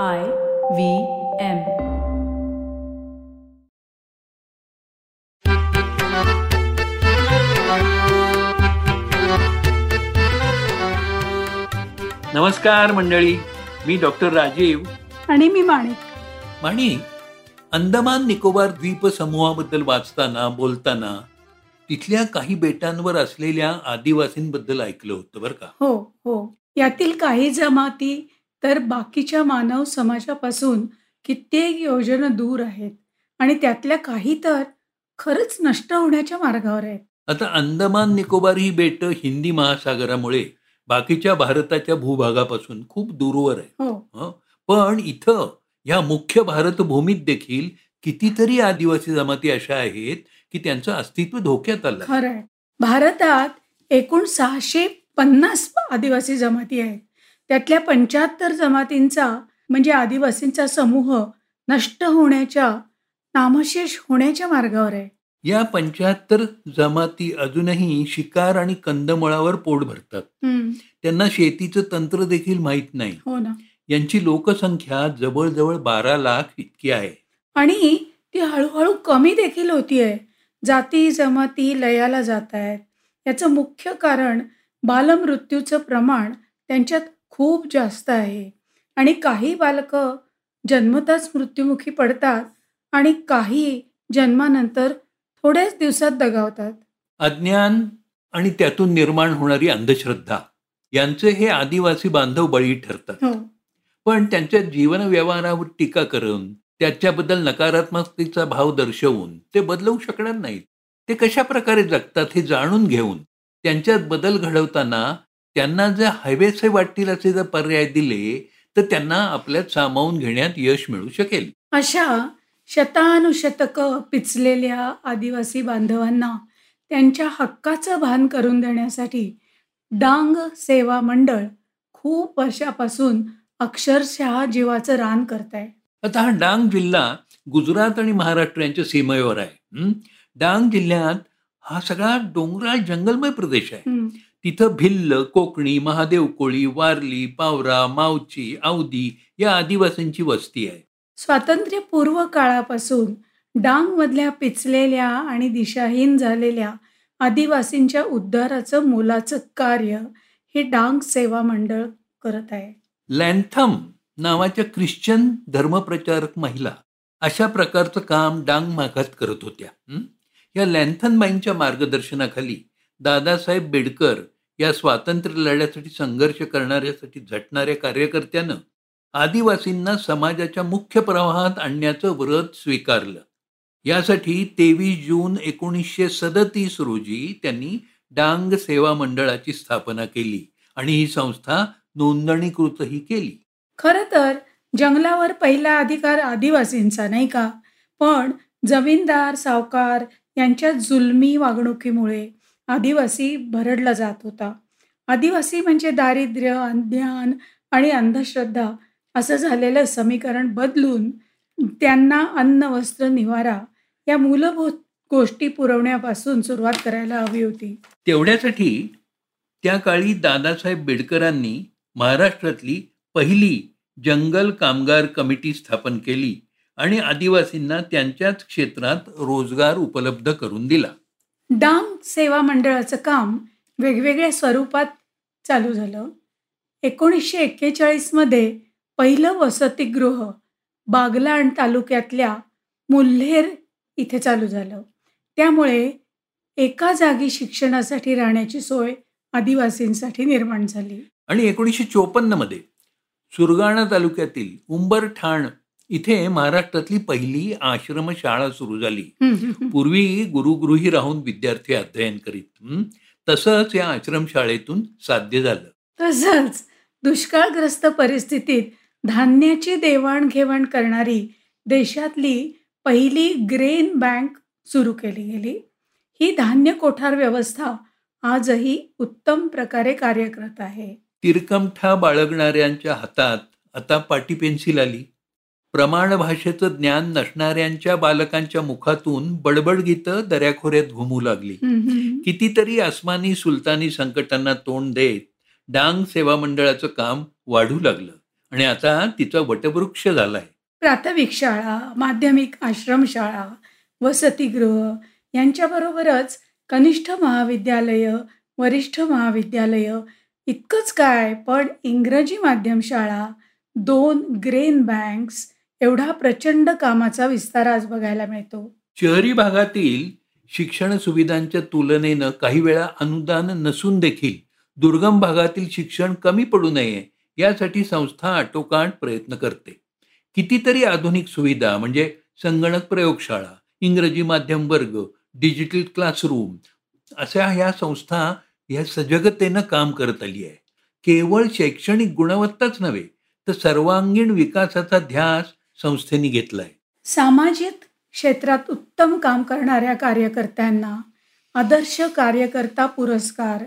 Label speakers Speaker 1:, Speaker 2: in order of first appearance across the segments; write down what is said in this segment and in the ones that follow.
Speaker 1: I V M.
Speaker 2: नमस्कार मंडळी मी doctor Rajiv.
Speaker 3: आणि मी माणिक.
Speaker 2: माणी अंदमान निकोबार द्वीप समूहाबद्दल वाचताना बोलताना तिथल्या काही बेटांवर असलेल्या आदिवासींबद्दल ऐकलं होतं बरं का?
Speaker 3: हो हो. यातील काही जमाती तर बाकीच्या मानव समाजापासून कित्येक योजना दूर आहेत आणि त्यातल्या काही तर खरंच नष्ट होण्याच्या मार्गावर आहेत.
Speaker 2: आता अंदमान निकोबार ही बेट हिंदी महासागरामुळे बाकीच्या भारताच्या भूभागापासून खूप दूरवर आहे
Speaker 3: हो?
Speaker 2: पण इथं या मुख्य भारतभूमीत देखील कितीतरी आदिवासी जमाती अशा आहेत की त्यांचं अस्तित्व धोक्यात आलं.
Speaker 3: खरं भारतात एकूण सहाशे पन्नास आदिवासी जमाती आहेत. त्यातल्या पंच्याहत्तर जमातींचा म्हणजे आदिवासींचा समूह नष्ट होण्याच्या नामशेष होण्याच्या मार्गावर आहे.
Speaker 2: या पंच्याहत्तर जमाती अजूनही शिकार आणि कंदमुळावर पोट भरतात. त्यांना शेतीचं तंत्र देखील माहीत नाही.
Speaker 3: हो ना.
Speaker 2: यांची लोकसंख्या जवळजवळ बारा लाख इतकी आहे.
Speaker 3: आणि ती हळूहळू कमी देखील होतीये. जाती जमाती लयाला जात आहेत. याचं मुख्य कारण बालमृत्यूचं प्रमाण त्यांच्यात खूप जास्त आहे. आणि काही बालकं जन्मताच मृत्युमुखी पडतात आणि काही जन्मानंतर थोड्याच दिवसात दगावतात.
Speaker 2: अज्ञान आणि त्यातून निर्माण होणारी अंधश्रद्धा यांचे हे आदिवासी बांधव बळी ठरतात.
Speaker 3: हो.
Speaker 2: पण त्यांच्या जीवन व्यवहारावर टीका करून त्याच्याबद्दल नकारात्मकतेचा भाव दर्शवून ते बदलवू शकणार नाहीत. ते कशा प्रकारे जगतात हे जाणून घेऊन त्यांच्यात बदल घडवताना त्यांना जे हवेसे वाटतील असे जर पर्याय दिले तर त्यांना आपल्यात सामावून घेण्यात यश मिळू शकेल.
Speaker 3: अशा शतानुशतक पिचलेल्या आदिवासी बांधवांना त्यांच्या हक्काचं भान करून देण्यासाठी डांग सेवा मंडळ खूप वर्षापासून अक्षरशः जीवाचं रान करत आहे
Speaker 2: आता हा डांग जिल्हा गुजरात आणि महाराष्ट्र यांच्या सीमेवर आहे? डांग जिल्ह्यात हा सगळा डोंगराळ जंगलमय प्रदेश आहे. तिथं भिल्ल कोकणी महादेव कोळी वारली पावरा मावची औदी या आदिवासींची वस्ती आहे.
Speaker 3: स्वातंत्र्यपूर्व काळापासून डांगमधल्या पिचलेल्या आणि दिशाहीन झालेल्या आदिवासींच्या उद्धाराचं मोलाचं कार्य हे डांग सेवा मंडळ करत आहे.
Speaker 2: लँथम नावाच्या ख्रिश्चन धर्मप्रचारक महिला अशा प्रकारचं काम डांग मागात करत होत्या? या लँथनबाईंच्या मार्गदर्शनाखाली दादासाहेब बेडकर या स्वातंत्र्य लढ्यासाठी संघर्ष करणाऱ्यासाठी झटणाऱ्या कार्यकर्त्यानं आदिवासींना समाजाच्या मुख्य प्रवाहात आणण्याचं व्रत स्वीकारलं. यासाठी तेवीस जून एकोणीसशे सदतीस रोजी त्यांनी डांग सेवा मंडळाची स्थापना केली आणि ही संस्था नोंदणीकृतही केली.
Speaker 3: खरं तर जंगलावर पहिला अधिकार आदिवासींचा नाही का? पण जमीनदार सावकार यांच्या जुलमी वागणुकीमुळे आदिवासी भरडला जात होता. आदिवासी म्हणजे दारिद्र्य अज्ञान आणि अंधश्रद्धा असं झालेलं समीकरण बदलून त्यांना अन्न वस्त्र निवारा या मूलभूत गोष्टी पुरवण्यापासून सुरुवात करायला हवी होती.
Speaker 2: तेवढ्यासाठी त्या काळी दादासाहेब बेडकरांनी महाराष्ट्रातली पहिली जंगल कामगार कमिटी स्थापन केली आणि आदिवासींना त्यांच्याच क्षेत्रात रोजगार उपलब्ध करून दिला.
Speaker 3: डांग सेवा मंडळाचं काम वेगवेगळ्या स्वरूपात चालू झालं. एकोणीसशे एक्केचाळीसमध्ये पहिलं वसतिगृह बागलाण तालुक्यातल्या मुल्हेर इथे चालू झालं. त्यामुळे एका जागी शिक्षणासाठी राहण्याची सोय आदिवासींसाठी निर्माण झाली.
Speaker 2: आणि एकोणीसशे चोपन्नमध्ये सुरगाणा तालुक्यातील उंबरठाण इथे महाराष्ट्रातली पहिली आश्रमशाळा सुरू झाली. पूर्वी गुरुगृही राहून विद्यार्थी अध्ययन करीत? तसंच या आश्रमशाळेतून साध्य झालं.
Speaker 3: तसंच दुष्काळग्रस्त परिस्थितीत धान्याची देवाणघेवाण करणारी देशातली पहिली ग्रेन बँक सुरू केली गेली. ही धान्य कोठार व्यवस्था आजही उत्तम प्रकारे कार्य करत आहे.
Speaker 2: तिरकमठा बाळगणाऱ्यांच्या हातात आता पाटी पेन्सिल आली. प्रमाण भाषेचं ज्ञान नसणाऱ्यांच्या बालकांच्या मुखातून बडबड गीतं दऱ्याखोऱ्यात घुमू लागली. कितीतरी आसमानी सुलतानी संकटांना तोंड देत डांग सेवा मंडळाचं काम वाढू लागलं आणि आता तिचा वटवृक्ष झालाय.
Speaker 3: प्राथमिक शाळा माध्यमिक आश्रमशाळा वसतिगृह यांच्याबरोबरच कनिष्ठ महाविद्यालय वरिष्ठ महाविद्यालय इतकंच काय पण इंग्रजी माध्यम शाळा दोन ग्रेन बँक्स एवढा प्रचंड कामाचा विस्तार आज बघायला मिळतो.
Speaker 2: शहरी भागातील शिक्षण सुविधांच्या तुलनेनं काही वेळा अनुदान नसून देखील दुर्गम भागातील शिक्षण कमी पडू नये यासाठी संस्था आटोकाट प्रयत्न करते. कितीतरी आधुनिक सुविधा म्हणजे संगणक प्रयोगशाळा इंग्रजी माध्यम वर्ग डिजिटल क्लासरूम अशा ह्या संस्था ह्या सजगतेनं काम करत आली आहे. केवळ शैक्षणिक गुणवत्ताच नव्हे तर सर्वांगीण विकासाचा ध्यास संस्थेने घेतलाय.
Speaker 3: सामाजिक क्षेत्रात उत्तम काम करणाऱ्या कार्यकर्त्यांना आदर्श कार्यकर्ता पुरस्कार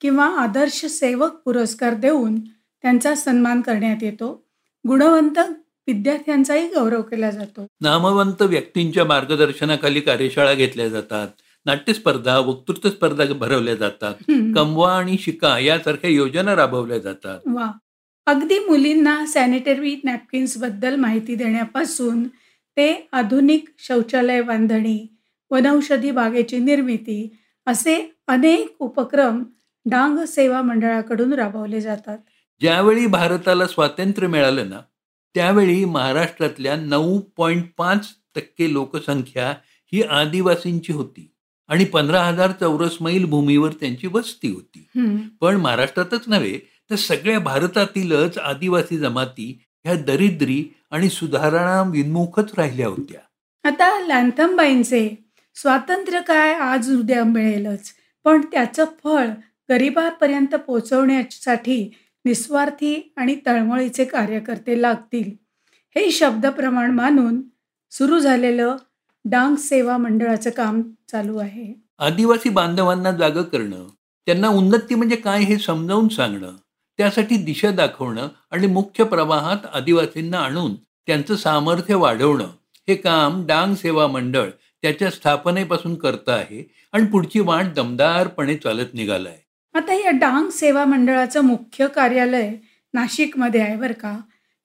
Speaker 3: किंवा आदर्श सेवक पुरस्कार देऊन त्यांचा सन्मान करण्यात येतो. गुणवंत विद्यार्थ्यांचाही गौरव केला जातो.
Speaker 2: नामवंत व्यक्तींच्या मार्गदर्शनाखाली कार्यशाळा घेतल्या जातात. नाट्यस्पर्धा वक्तृत्व स्पर्धा भरवल्या जातात. कमवा आणि शिका यासारख्या योजना राबवल्या जातात.
Speaker 3: अगदी मुलींना सॅनिटरी नॅपकिन्सबद्दल माहिती देण्यापासून ते आधुनिक शौचालय बांधणी वनौषधी बागेची निर्मिती असे अनेक उपक्रम डांग सेवा मंडळाकडून राबवले जातात
Speaker 2: ज्यावेळी भारताला स्वातंत्र्य मिळालं ना त्यावेळी महाराष्ट्रातल्या नऊ पॉईंट पाच टक्के लोकसंख्या ही आदिवासींची होती आणि पंधरा हजार चौरस मैल भूमीवर त्यांची वस्ती होती. पण महाराष्ट्रातच नव्हे तर सगळ्या भारतातीलच आदिवासी जमाती ह्या दरिद्री आणि सुधारणा विन्मुखच राहिल्या होत्या.
Speaker 3: आता लॅन्थमबाईंचे स्वातंत्र्य काय आज उद्या मिळेलच पण त्याचं फळ गरिबांपर्यंत पोचवण्यासाठी निस्वार्थी आणि तळमळीचे कार्यकर्ते लागतील. हे शब्दप्रमाण मानून सुरू झालेलं डांग सेवा मंडळाचं काम चालू आहे.
Speaker 2: आदिवासी बांधवांना जागं करणं त्यांना उन्नती म्हणजे काय हे समजावून सांगणं त्यासाठी दिशा दाखवणं आणि मुख्य प्रवाहात आदिवासींना आणून त्यांचं सामर्थ्य वाढवणं. हे काम डांग सेवा मंडळ त्याच्या स्थापनेपासून करतं आहे आणि पुढची वाट दमदारपणे चालत निघालं आहे
Speaker 3: आता या डांग सेवा मंडळाचं मुख्य कार्यालय नाशिकमध्ये आहे बरं का.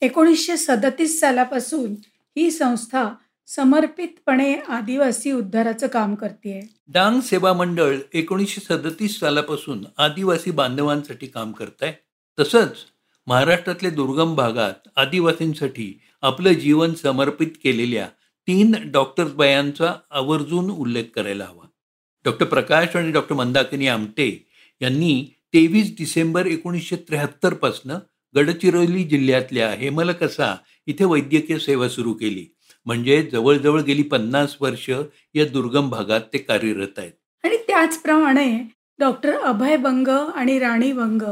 Speaker 3: एकोणीसशे सदतीस सालापासून ही संस्था समर्पितपणे आदिवासी उद्धाराचं काम करते
Speaker 2: डांग सेवा मंडळ एकोणीसशे सदतीस सालापासून आदिवासी बांधवांसाठी काम करत आहे तसंच महाराष्ट्रातल्या दुर्गम भागात आदिवासींसाठी आपलं जीवन समर्पित केलेल्या तीन डॉक्टर बायांचा आवर्जून उल्लेख करायला हवा. डॉक्टर प्रकाश आणि डॉक्टर मंदाकिनी आमटे यांनी तेवीस डिसेंबर एकोणीसशे त्र्याहत्तरपासनं गडचिरोली जिल्ह्यातल्या हेमलकसा इथे वैद्यकीय सेवा सुरू केली. म्हणजे जवळजवळ गेली पन्नास वर्ष या दुर्गम भागात ते कार्यरत आहेत.
Speaker 3: आणि त्याचप्रमाणे डॉक्टर अभय बंग आणि राणी बंग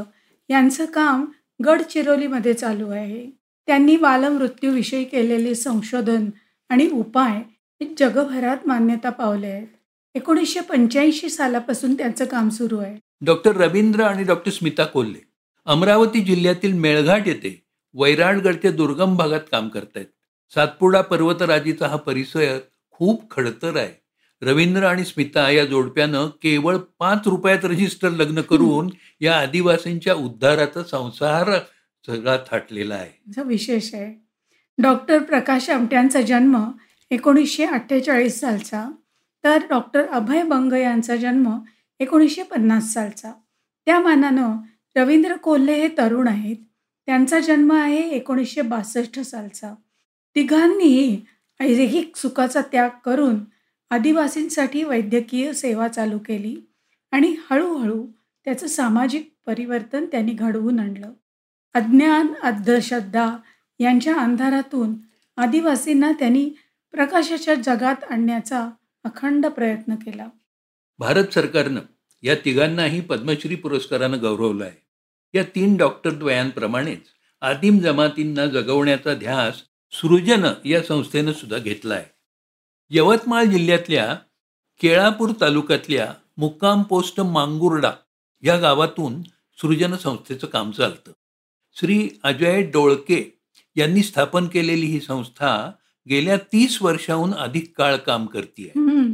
Speaker 3: यांचं काम गडचिरोलीमध्ये चालू आहे. त्यांनी बालमृत्यूविषयी केलेले संशोधन आणि उपाय हे जगभरात मान्यता पावले आहेत. एकोणीसशे पंच्याऐंशी सालापासून त्यांचं काम सुरू आहे.
Speaker 2: डॉक्टर रवींद्र आणि डॉक्टर स्मिता कोल्हे अमरावती जिल्ह्यातील मेळघाट येथे वैराणगडच्या दुर्गम भागात काम करतायत. सातपुडा पर्वतराजीचा हा परिसर खूप खडतर आहे. रवींद्र आणि स्मिता या जोडप्यानं केवळ पाच रुपयात रजिस्टर लग्न करून या आदिवासींच्या उद्धाराचा संसार सगळा थाटलेला आहे.
Speaker 3: विशेष आहे. डॉक्टर प्रकाश आमट्यांचा जन्म एकोणीसशे अठ्ठेचाळीस सालचा तर डॉक्टर अभय बंग यांचा जन्म एकोणीसशे पन्नास सालचा. त्या मानानं रवींद्र कोल्हे हे तरुण आहेत. त्यांचा जन्म आहे एकोणीसशे बासष्ट सालचा. तिघांनीही ऐहिक सुखाचा त्याग करून आदिवासींसाठी वैद्यकीय सेवा चालू केली आणि हळूहळू त्याचं सामाजिक परिवर्तन त्यांनी घडवून आणलं. अज्ञान अंधश्रद्धा यांच्या अंधारातून आदिवासींना त्यांनी प्रकाशाच्या जगात आणण्याचा अखंड प्रयत्न केला.
Speaker 2: भारत सरकारनं या तिघांनाही पद्मश्री पुरस्कारानं गौरवलं आहे. या तीन डॉक्टर द्वयांप्रमाणेच आदिम जमातींना जगवण्याचा ध्यास सृजन या संस्थेनं सुद्धा घेतला आहे. यवतमाळ जिल्ह्यातल्या केळापूर तालुक्यातल्या मुक्काम पोस्ट मांगुर्डा या गावातून सृजन संस्थेचं काम चालतं. श्री अजय डोळके यांनी स्थापन केलेली ही संस्था गेल्या तीस वर्षाहून अधिक काळ काम करते
Speaker 3: हम्म.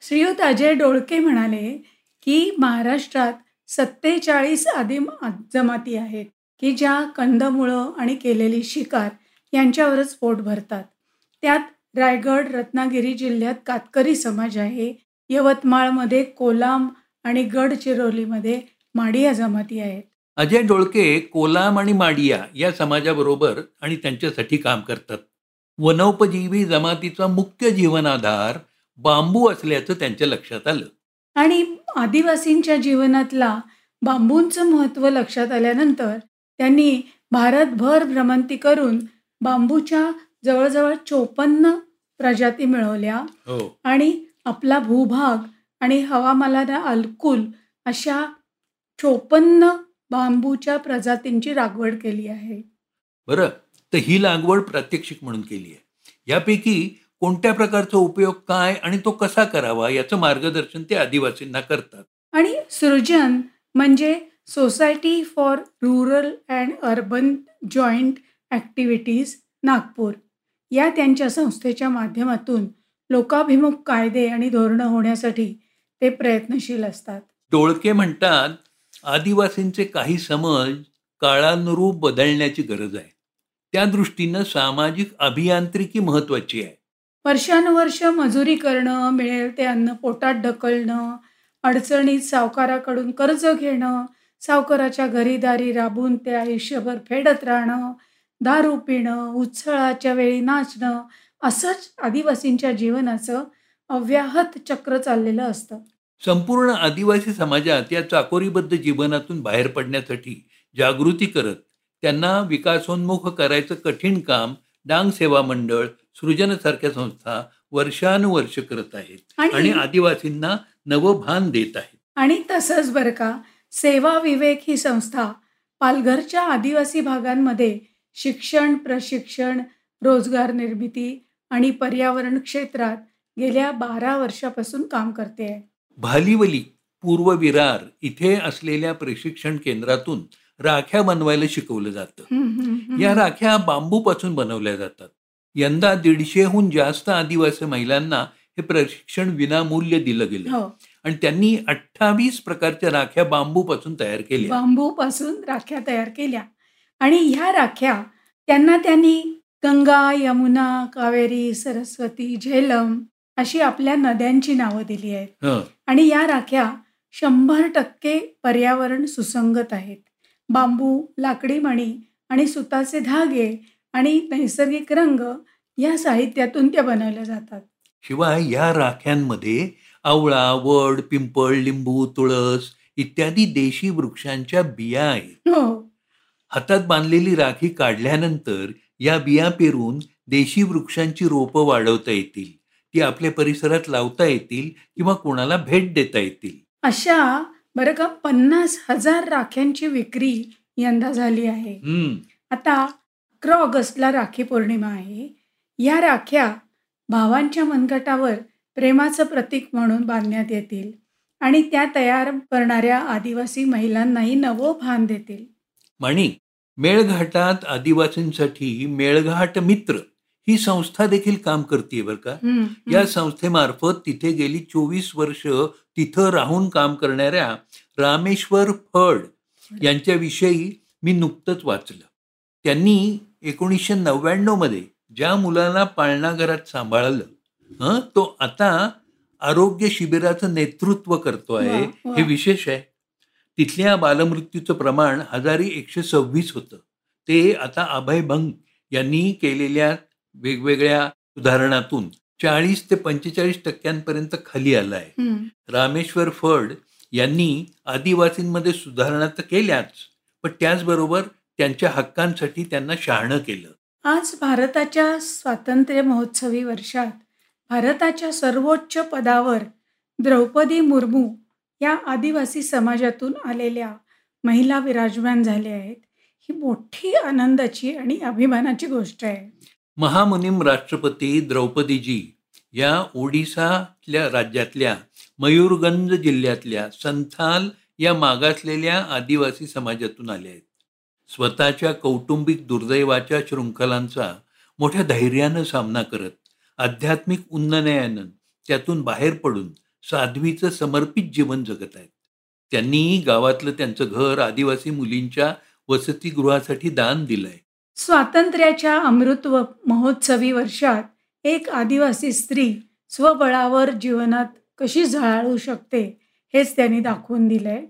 Speaker 3: श्रीयुत अजय डोळके म्हणाले की महाराष्ट्रात सत्तेचाळीस आदिम जमाती आहेत की ज्या कंदमुळं आणि केलेली शिकार यांच्यावरच पोट भरतात. त्यात रायगड रत्नागिरी जिल्ह्यात कातकरी समाज आहे. यवतमाळमध्ये कोलाम आणि गडचिरोलीमध्ये माडिया जमाती आहेत.
Speaker 2: अजय डोळके कोलाम आणि माडिया या समाजाबरोबर आणि त्यांच्यासाठी काम करतात. वनोपजीवी जमातीचा मुख्य जीवनाधार बांबू असल्याचं त्यांच्या लक्षात आलं.
Speaker 3: आणि आदिवासींच्या जीवनातला बांबूंचं महत्त्व लक्षात आल्यानंतर त्यांनी भारतभर भ्रमंती करून बांबूच्या जवळजवळ चोपन्न प्रजाती मिळवल्या.
Speaker 2: हो.
Speaker 3: आणि आपला भूभाग आणि हवामानाला अनुकूल अशा चोपन्न बांबूच्या प्रजातींची लागवड केली आहे.
Speaker 2: बरं. तर ही लागवड प्रात्यक्षिक म्हणून केली आहे. यापैकी कोणत्या प्रकारचा उपयोग काय आणि तो कसा करावा याचं मार्गदर्शन ते आदिवासींना करतात.
Speaker 3: आणि सृजन म्हणजे society for rural and urban joint activities Nagpur. या त्यांच्या संस्थेच्या माध्यमातून लोकाभिमुख कायदे आणि धोरणं होण्यासाठी ते प्रयत्नशील असतात.
Speaker 2: डोळके म्हणतात आदिवासींचे काही समज काळानुरूप बदलण्याची गरज आहे. त्या दृष्टीनं सामाजिक अभियांत्रिकी महत्वाची आहे.
Speaker 3: वर्षानुवर्ष मजुरी करणं मिळेल ते अन्न पोटात ढकलणं अडचणीत सावकाराकडून कर्ज घेणं सावकाराच्या घरीदारी राबून ते आयुष्यभर फेडत राहणं दारू पिणं उत्सळाच्या वेळी नाचणं असंच आदिवासींच्या जीवनाचं अव्याहत चक्र चाललेलं असतं.
Speaker 2: संपूर्ण आदिवासी समाजात या चाकोरीबद्ध जीवनातून बाहेर पडण्यासाठी जागृती करत त्यांना विकासोन्मुख करायचं कठीण काम डांग सेवा मंडळ सृजनसारख्या संस्था वर्षानुवर्ष करत आहेत आणि
Speaker 3: आणि
Speaker 2: आदिवासींना नवभान देत आहेत.
Speaker 3: आणि तसंच बरं का सेवा विवेक ही संस्था पालघरच्या आदिवासी भागांमध्ये शिक्षण प्रशिक्षण रोजगार निर्मिती आणि पर्यावरण क्षेत्रात गेल्या बारा वर्षापासून काम करते
Speaker 2: भालीवली पूर्व विरार इथे असलेल्या प्रशिक्षण केंद्रातून राख्या बनवायला शिकवलं जातं. या राख्या बांबूपासून बनवल्या जातात. यंदा दीडशेहून जास्त आदिवासी महिलांना हे प्रशिक्षण विनामूल्य दिलं गेलं
Speaker 3: हो.
Speaker 2: आणि त्यांनी अठ्ठावीस प्रकारच्या राख्या बांबूपासून तयार केल्या.
Speaker 3: बांबूपासून राख्या तयार केल्या. आणि ह्या राख्या त्यांना त्यांनी गंगा यमुना कावेरी सरस्वती झेलम अशी आपल्या नद्यांची नावं दिली आहेत. आणि या राख्या शंभर टक्के पर्यावरण सुसंगत आहेत. बांबू लाकडी मणी आणि सुताचे धागे आणि नैसर्गिक रंग या साहित्यातून त्या बनवल्या जातात.
Speaker 2: शिवाय या राख्यांमध्ये आवळा वड पिंपळ लिंबू तुळस इत्यादी देशी वृक्षांच्या बिया आहेत.
Speaker 3: हो.
Speaker 2: हातात बांधलेली राखी काढल्यानंतर या बिया पेरून देशी वृक्षांची रोपं वाढवता येतील. ती आपल्या परिसरात लावता येतील किंवा कोणाला भेट देता येतील.
Speaker 3: अशा बरं का पन्नास हजार राख्यांची विक्री यंदा झाली आहे. आता अकरा ऑगस्टला राखी पौर्णिमा आहे. या राख्या भावांच्या मनगटावर प्रेमाचं प्रतीक म्हणून बांधण्यात येतील आणि त्या तयार करणाऱ्या आदिवासी महिलांनाही नवं भान देतील.
Speaker 2: माणी मेळघाटात आदिवासींसाठी मेळघाट मित्र ही संस्था देखील काम करते बरं का. या संस्थेमार्फत तिथे गेली चोवीस वर्ष तिथं राहून काम करणाऱ्या रामेश्वर फड यांच्याविषयी मी नुकतंच वाचलं त्यांनी एकोणीसशे नव्याण्णवमध्ये ज्या मुलाला पाळणाघरात सांभाळलं हं, तो आता आरोग्य शिबिराचं नेतृत्व करतो आहे. हे विशेष आहे तिथल्या बालमृत्यूचं प्रमाण हजारी एकशे सव्वीस होतं. ते आता अभय भंग यांनी केलेल्या वेगवेगळ्या सुधारणातून चाळीस ते पंचेचाळीस टक्क्यांपर्यंत खाली आलं आहे. रामेश्वर फड यांनी आदिवासींमध्ये सुधारणा तर केल्याच पण त्याचबरोबर त्यांच्या हक्कांसाठी त्यांना शहाणं केलं.
Speaker 3: आज भारताच्या स्वातंत्र्य महोत्सवी वर्षात भारताच्या सर्वोच्च पदावर द्रौपदी मुर्मू या आदिवासी समाजातून आलेल्या महिला विराजमान झाल्या आहेत. ही मोठी आनंदाची आणि अभिमानाची गोष्ट आहे.
Speaker 2: महामुनिम राष्ट्रपती द्रौपदीजी या ओडिसातल्या राज्यातल्या मयूरगंज जिल्ह्यातल्या संथाल या मागासलेल्या आदिवासी समाजातून आल्या आहेत. स्वतःच्या कौटुंबिक दुर्दैवाच्या शृंखलांचा मोठ्या धैर्यानं सामना करत आध्यात्मिक उन्ननयानं त्यातून बाहेर पडून साध्वीचं समर्पित जीवन जगत आहेत. त्यांनी गावातलं त्यांचं घर आदिवासी मुलींच्या वसतिगृहासाठी दान दिलंय.
Speaker 3: स्वातंत्र्याच्या अमृत्व महोत्सवी वर्षात एक आदिवासी स्त्री स्वबळावर जीवनात कशी झळाळू शकते हेच त्यांनी दाखवून दिलंय.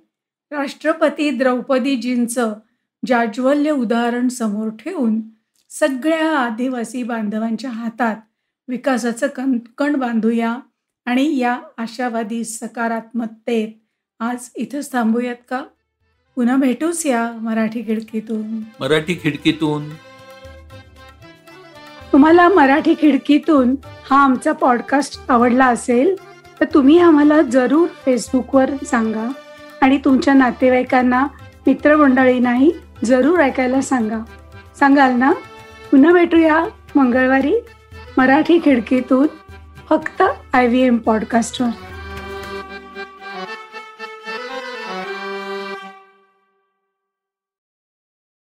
Speaker 3: राष्ट्रपती द्रौपदीजींचं जाज्वल्य उदाहरण समोर ठेवून सगळ्या आदिवासी बांधवांच्या हातात विकासाचं कण कण बांधूया. आणि या आशावादी सकारात्मकतेत आज इथंच थांबूयात का? पुन्हा भेटूच या मराठी खिडकीतून.
Speaker 2: मराठी खिडकीतून.
Speaker 3: तुम्हाला मराठी खिडकीतून हा आमचा पॉडकास्ट आवडला असेल तर तुम्ही आम्हाला जरूर फेसबुकवर सांगा आणि तुमच्या नातेवाईकांना मित्रमंडळींनाही जरूर ऐकायला सांगा. सांगाल ना? पुन्हा भेटूया मंगळवारी मराठी खिडकीतून. फक्त आय व्ही एम पॉडकास्टवर.